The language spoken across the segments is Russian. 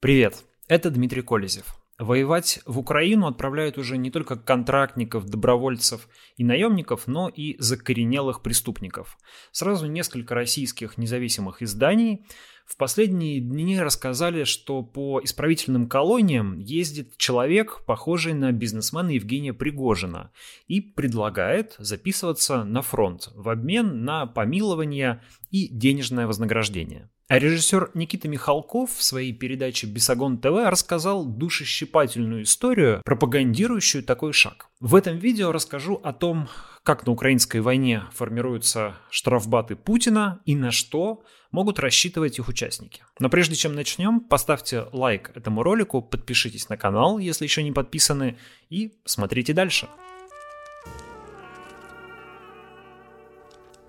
Привет, это Дмитрий Колезев. Воевать в Украину отправляют уже не только контрактников, добровольцев и наемников, но и закоренелых преступников. Сразу несколько российских независимых изданий в последние дни рассказали, что по исправительным колониям ездит человек, похожий на бизнесмена Евгения Пригожина, и предлагает записываться на фронт в обмен на помилование и денежное вознаграждение. А режиссер Никита Михалков в своей передаче «Бесогон ТВ» рассказал душещипательную историю, пропагандирующую такой шаг. В этом видео расскажу о том, как на украинской войне формируются штрафбаты Путина и на что могут рассчитывать их участники. Но прежде чем начнем, поставьте лайк этому ролику, подпишитесь на канал, если еще не подписаны, и смотрите дальше.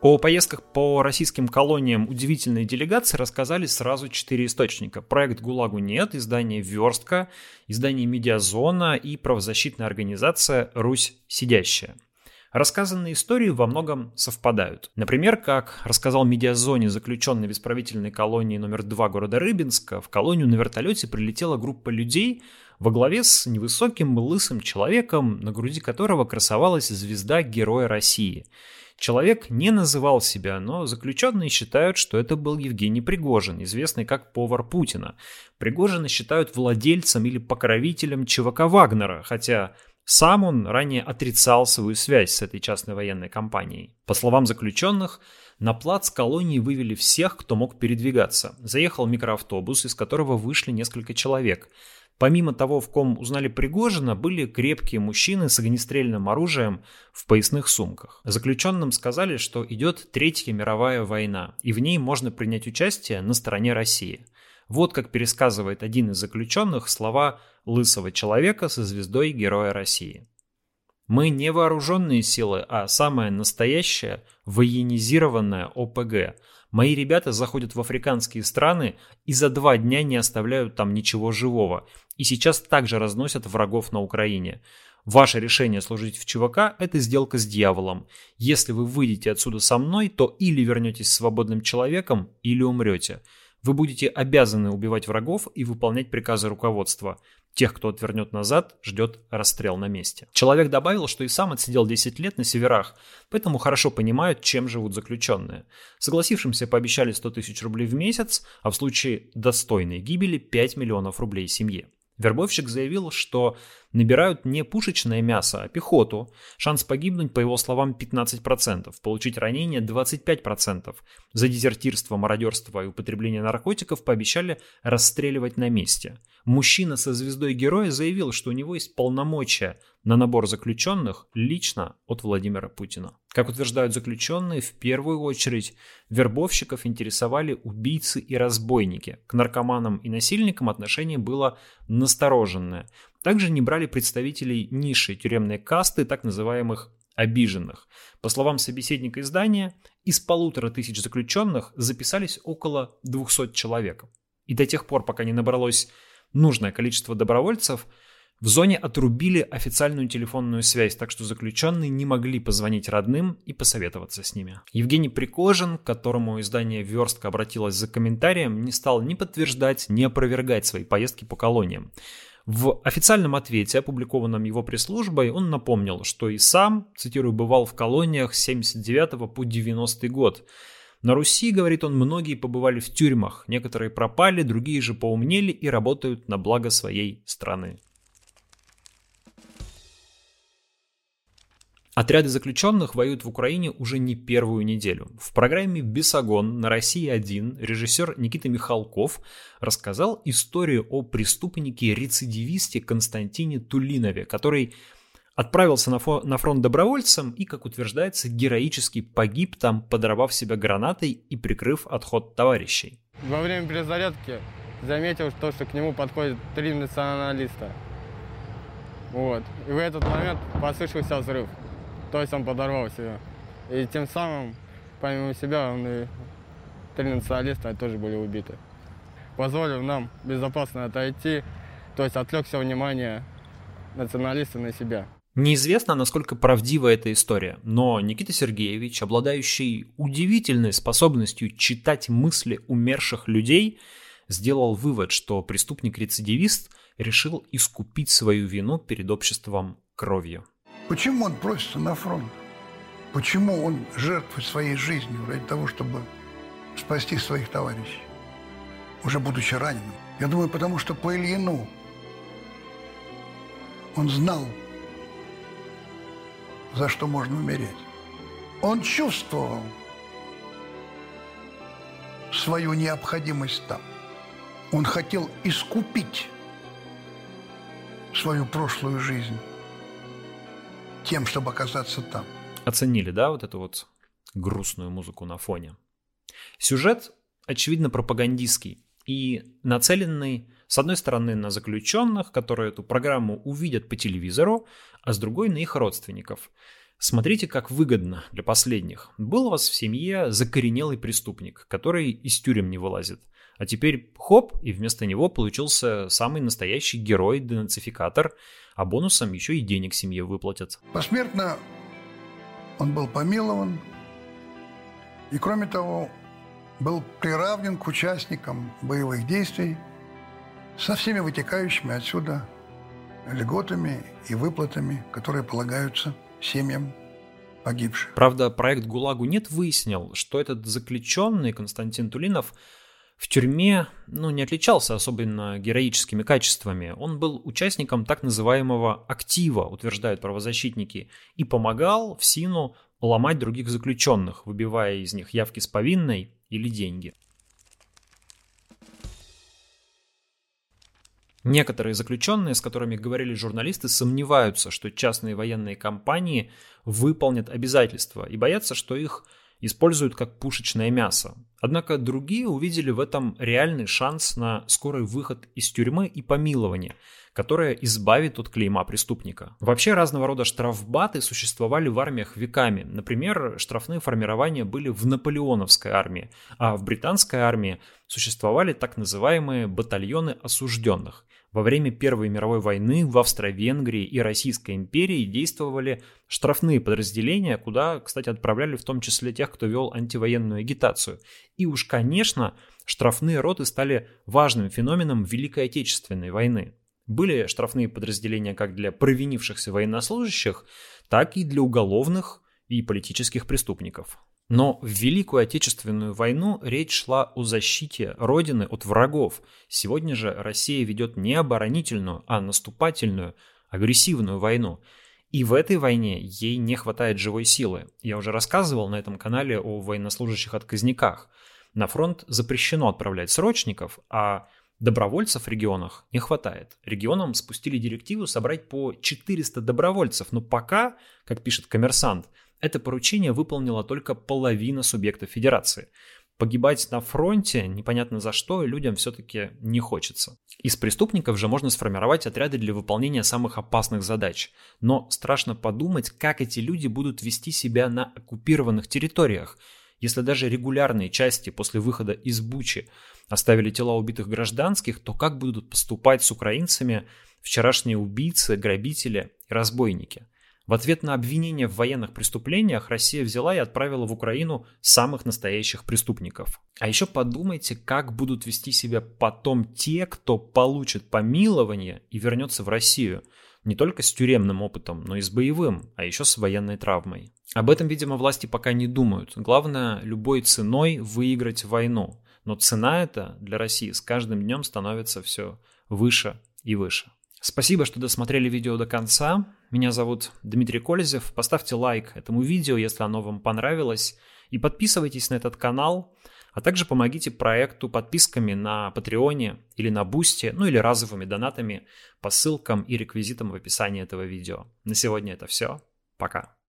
О поездках по российским колониям удивительной делегации рассказали сразу четыре источника. Проект «ГУЛАГу нет», издание «Верстка», издание «Медиазона» и правозащитная организация «Русь сидящая». Рассказанные истории во многом совпадают. Например, как рассказал медиазоне заключенный в исправительной колонии номер 2 города Рыбинска, в колонию на вертолете прилетела группа людей во главе с невысоким лысым человеком, на груди которого красовалась звезда Героя России – Человек не называл себя, но заключенные считают, что это был Евгений Пригожин, известный как повар Путина. Пригожина считают владельцем или покровителем ЧВК Вагнера, хотя сам он ранее отрицал свою связь с этой частной военной компанией. По словам заключенных, на плац колонии вывели всех, кто мог передвигаться. Заехал микроавтобус, из которого вышли несколько человек – Помимо того, в ком узнали Пригожина, были крепкие мужчины с огнестрельным оружием в поясных сумках. Заключенным сказали, что идет Третья мировая война, и в ней можно принять участие на стороне России. Вот как пересказывает один из заключенных слова лысого человека со звездой Героя России. Мы не вооруженные силы, а самая настоящая военизированная ОПГ. Мои ребята заходят в африканские страны и за два дня не оставляют там ничего живого и сейчас также разносят врагов на Украине. Ваше решение служить в ЧВК – это сделка с дьяволом. Если вы выйдете отсюда со мной, то или вернетесь свободным человеком, или умрете. Вы будете обязаны убивать врагов и выполнять приказы руководства. Тех, кто отвернет назад, ждет расстрел на месте. Человек добавил, что и сам отсидел 10 лет на северах, поэтому хорошо понимают, чем живут заключенные. Согласившимся пообещали 100 тысяч рублей в месяц, а в случае достойной гибели 5 миллионов рублей семье. Вербовщик заявил, что набирают не пушечное мясо, а пехоту. Шанс погибнуть, по его словам, 15%, получить ранение 25%. За дезертирство, мародерство и употребление наркотиков пообещали расстреливать на месте. Мужчина со звездой героя заявил, что у него есть полномочия на набор заключенных лично от Владимира Путина. Как утверждают заключенные, в первую очередь вербовщиков интересовали убийцы и разбойники. К наркоманам и насильникам отношение было настороженное. Также не брали представителей низшей тюремной касты, так называемых обиженных. По словам собеседника издания, из полутора тысяч заключенных записались около 200 человек. И до тех пор, пока не набралось нужное количество добровольцев, в зоне отрубили официальную телефонную связь, так что заключенные не могли позвонить родным и посоветоваться с ними. Евгений Прикожин, к которому издание «Верстка» обратилось за комментарием, не стал ни подтверждать, ни опровергать свои поездки по колониям. В официальном ответе, опубликованном его пресс-службой, он напомнил, что и сам, цитирую, бывал в колониях с 79 по 90 год. На Руси, говорит он, многие побывали в тюрьмах, некоторые пропали, другие же поумнели и работают на благо своей страны. Отряды заключенных воюют в Украине уже не первую неделю. В программе «Бесогон» на России-1 режиссер Никита Михалков рассказал историю о преступнике-рецидивисте Константине Тулинове, который отправился на, фо- на фронт добровольцем и, как утверждается, героически погиб там, подорвав себя гранатой и прикрыв отход товарищей. Во время перезарядки заметил то, что к нему подходит три националиста. Вот. И в этот момент послышался взрыв. То есть он подорвал себя. И тем самым, помимо себя, он и три националиста тоже были убиты. Позволив нам безопасно отойти, то есть отвлек все внимание националиста на себя. Неизвестно, насколько правдива эта история, но Никита Сергеевич, обладающий удивительной способностью читать мысли умерших людей, сделал вывод, что преступник-рецидивист решил искупить свою вину перед обществом кровью. Почему он просится на фронт? Почему он жертвует своей жизнью ради того, чтобы спасти своих товарищей, уже будучи раненым? Я думаю, потому что по Ильину он знал, за что можно умереть. Он чувствовал свою необходимость там. Он хотел искупить свою прошлую жизнь тем, чтобы оказаться там. Оценили, да, вот эту вот грустную музыку на фоне? Сюжет, очевидно, пропагандистский и нацеленный, с одной стороны, на заключенных, которые эту программу увидят по телевизору, а с другой на их родственников. Смотрите, как выгодно для последних. Был у вас в семье закоренелый преступник, который из тюрем не вылазит. А теперь хоп, и вместо него получился самый настоящий герой-денацификатор, а бонусом еще и денег семье выплатят. Посмертно он был помилован, и кроме того, был приравнен к участникам боевых действий со всеми вытекающими отсюда льготами и выплатами, которые полагаются семьям погибших. Правда, проект «ГУЛАГу нет» выяснил, что этот заключенный Константин Тулинов – в тюрьме ну, не отличался особенно героическими качествами. Он был участником так называемого актива, утверждают правозащитники, и помогал в СИНу ломать других заключенных, выбивая из них явки с повинной или деньги. Некоторые заключенные, с которыми говорили журналисты, сомневаются, что частные военные компании выполнят обязательства и боятся, что их используют как пушечное мясо. Однако другие увидели в этом реальный шанс на скорый выход из тюрьмы и помилование, которое избавит от клейма преступника. Вообще разного рода штрафбаты существовали в армиях веками. Например, штрафные формирования были в наполеоновской армии, а в британской армии существовали так называемые батальоны осужденных. Во время Первой мировой войны в Австро-Венгрии и Российской империи действовали штрафные подразделения, куда, кстати, отправляли в том числе тех, кто вел антивоенную агитацию. И уж, конечно, штрафные роты стали важным феноменом Великой Отечественной войны. Были штрафные подразделения как для провинившихся военнослужащих, так и для уголовных и политических преступников. Но в Великую Отечественную войну речь шла о защите Родины от врагов. Сегодня же Россия ведет не оборонительную, а наступательную, агрессивную войну. И в этой войне ей не хватает живой силы. Я уже рассказывал на этом канале о военнослужащих-отказниках. На фронт запрещено отправлять срочников, а добровольцев в регионах не хватает. Регионам спустили директиву собрать по 400 добровольцев, но пока, как пишет коммерсант, это поручение выполнила только половина субъектов федерации. Погибать на фронте, непонятно за что, людям все-таки не хочется. Из преступников же можно сформировать отряды для выполнения самых опасных задач. Но страшно подумать, как эти люди будут вести себя на оккупированных территориях, если даже регулярные части после выхода из Бучи оставили тела убитых гражданских, то как будут поступать с украинцами вчерашние убийцы, грабители и разбойники? В ответ на обвинения в военных преступлениях Россия взяла и отправила в Украину самых настоящих преступников. А еще подумайте, как будут вести себя потом те, кто получит помилование и вернется в Россию. Не только с тюремным опытом, но и с боевым, а еще с военной травмой. Об этом, видимо, власти пока не думают. Главное, любой ценой выиграть войну. Но цена эта для России с каждым днем становится все выше и выше. Спасибо, что досмотрели видео до конца. Меня зовут Дмитрий Колезев. Поставьте лайк этому видео, если оно вам понравилось. И подписывайтесь на этот канал. А также помогите проекту подписками на Патреоне или на Бусте, ну или разовыми донатами по ссылкам и реквизитам в описании этого видео. На сегодня это все. Пока.